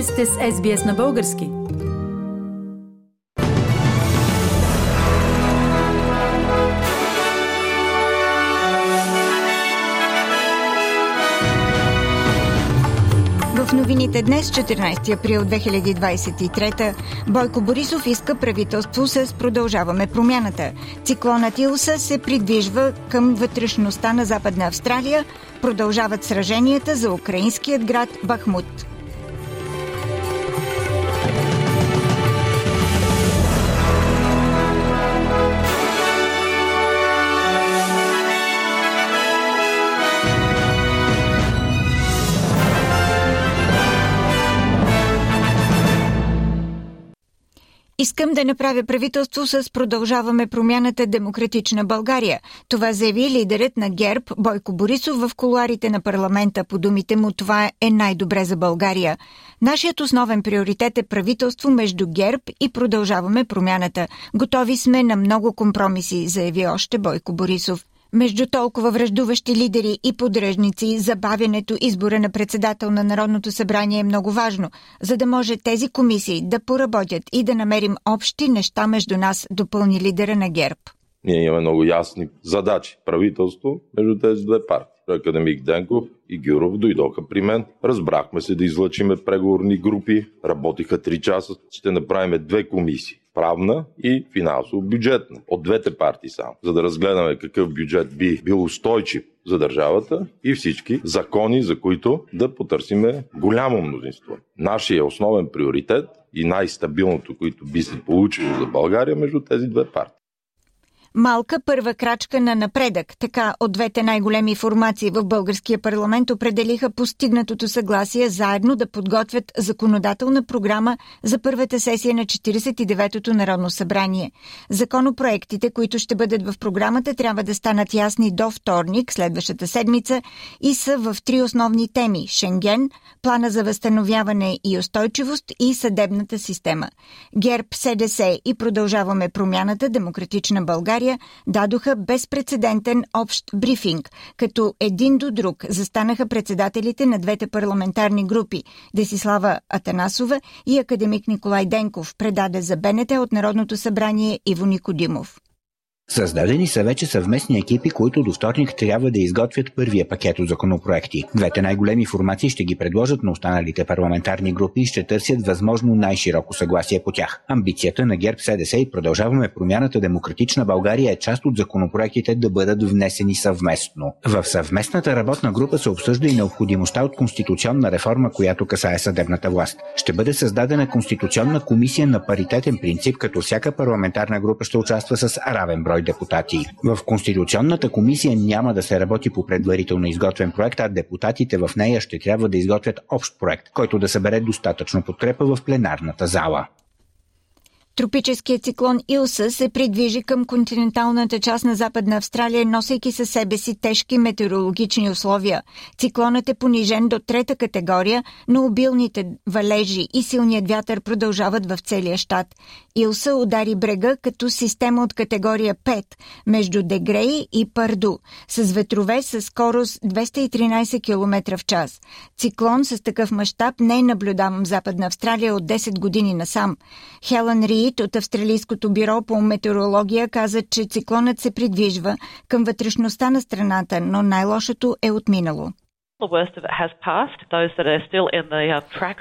Вие сте с SBS на български. В новините днес, 14 април 2023, Бойко Борисов иска правителство с Продължаваме промяната. Циклонът Илса се придвижва към вътрешността на Западна Австралия. Продължават сраженията за украинският град Бахмут. Искам да направя правителство с Продължаваме промяната Демократична България. Това заяви лидерът на ГЕРБ Бойко Борисов в колуарите на парламента. По думите му това е най-добре за България. Нашият основен приоритет е правителство между ГЕРБ и Продължаваме промяната. Готови сме на много компромиси, заяви още Бойко Борисов. Между толкова връждуващи лидери и подръжници, забавянето избора на председател на Народното събрание е много важно, за да може тези комисии да поработят и да намерим общи неща между нас, допълни лидера на ГЕРБ. Ние имаме много ясни задачи. Правителство между тези две партии. Академик Денков и Гюров дойдоха при мен. Разбрахме се да излъчиме преговорни групи. Работиха 3 часа. Ще направим две комисии правна и финансово-бюджетна. От двете партии само. За да разгледаме какъв бюджет би бил устойчив за държавата и всички закони, за които да потърсиме голямо мнозинство. Нашия основен приоритет и най-стабилното, което би се получило за България между тези две партии. Малка първа крачка на напредък. Така от двете най-големи формации в българския парламент определиха постигнатото съгласие заедно да подготвят законодателна програма за първата сесия на 49-то Народно събрание. Законопроектите, които ще бъдат в програмата, трябва да станат ясни до вторник, следващата седмица, и са в три основни теми – Шенген, плана за възстановяване и устойчивост и съдебната система. ГЕРБ, СДС и продължаваме промяната Демократична България България дадоха безпредседентен общ брифинг, като един до друг застанаха председателите на двете парламентарни групи Десислава Атанасова и академик Николай Денков, предаде за БНТ от Народното събрание Иво Никодимов. Създадени са вече съвместни екипи, които до вторник трябва да изготвят първия пакет от законопроекти. Двете най-големи формации ще ги предложат на останалите парламентарни групи и ще търсят възможно най-широко съгласие по тях. Амбицията на ГЕРБ СДС и продължаваме промяната Демократична България е част от законопроектите да бъдат внесени съвместно. В съвместната работна група се обсъжда и необходимостта от конституционна реформа, която касае съдебната власт. Ще бъде създадена конституционна комисия на паритетен принцип, като всяка парламентарна група ще участва с равен брой брой депутати. В Конституционната комисия няма да се работи по предварително изготвен проект, а депутатите в нея ще трябва да изготвят общ проект, който да събере достатъчно подкрепа в пленарната зала. Тропическият циклон Илса се придвижи към континенталната част на Западна Австралия, носейки със себе си тежки метеорологични условия. Циклонът е понижен до трета категория, но обилните валежи и силният вятър продължават в целия щат. Илса удари брега като система от категория 5 между Дегрей и Парду, с ветрове с скорост 213 км в час. Циклон с такъв мащаб не е наблюдаван в Западна Австралия от 10 години насам. Хелън Ри Рид от Австралийското бюро по метеорология каза, че циклонът се придвижва към вътрешността на страната, но най-лошото е отминало. Uh,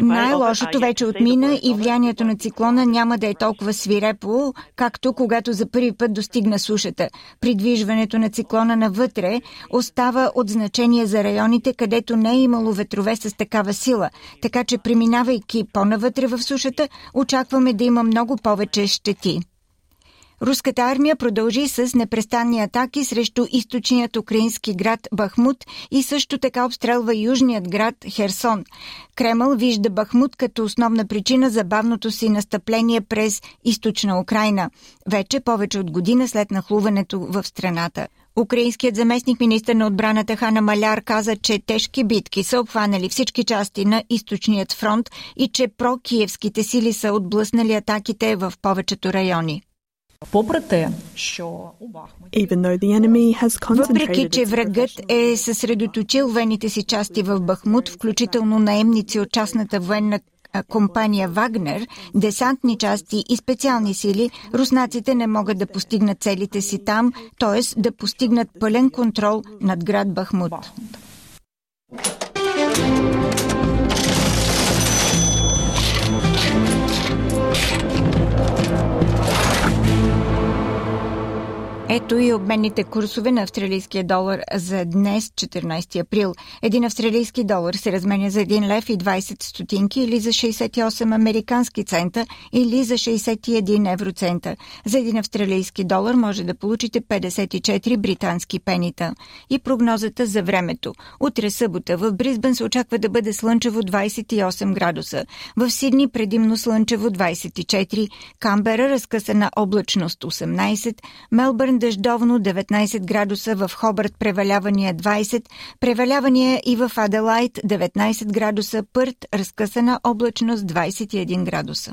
Най-лошото вече отмина и влиянието на циклона няма да е толкова свирепо, както когато за първи път достигна сушата. Придвижването на циклона навътре остава от значение за районите, където не е имало ветрове с такава сила. Така че, преминавайки по-навътре в сушата, очакваме да има много повече щети. Руската армия продължи с непрестанни атаки срещу източният украински град Бахмут и също така обстрелва южният град Херсон. Кремъл вижда Бахмут като основна причина за бавното си настъпление през източна Украина, вече повече от година след нахлуването в страната. Украинският заместник министр на отбраната Хана Маляр каза, че тежки битки са обхванали всички части на източният фронт и че прокиевските сили са отблъснали атаките в повечето райони. Въпреки, че врагът е съсредоточил военните си части в Бахмут, включително наемници от частната военна компания Вагнер, десантни части и специални сили, руснаците не могат да постигнат целите си там, т.е. да постигнат пълен контрол над град Бахмут. Ето и обменните курсове на австралийския долар за днес, 14 април. Един австралийски долар се разменя за 1 лев и 20 стотинки или за 68 американски цента или за 61 евроцента. За един австралийски долар може да получите 54 британски пенита. И прогнозата за времето. Утре събота в Бризбен се очаква да бъде слънчево 28 градуса. В Сидни предимно слънчево 24, Камбера разкъсана облачност 18, Мелбърн дъждовно 19 градуса, в Хобърт превалявания 20, превалявания и в Аделайт 19 градуса, Пърт разкъсана облачност 21 градуса.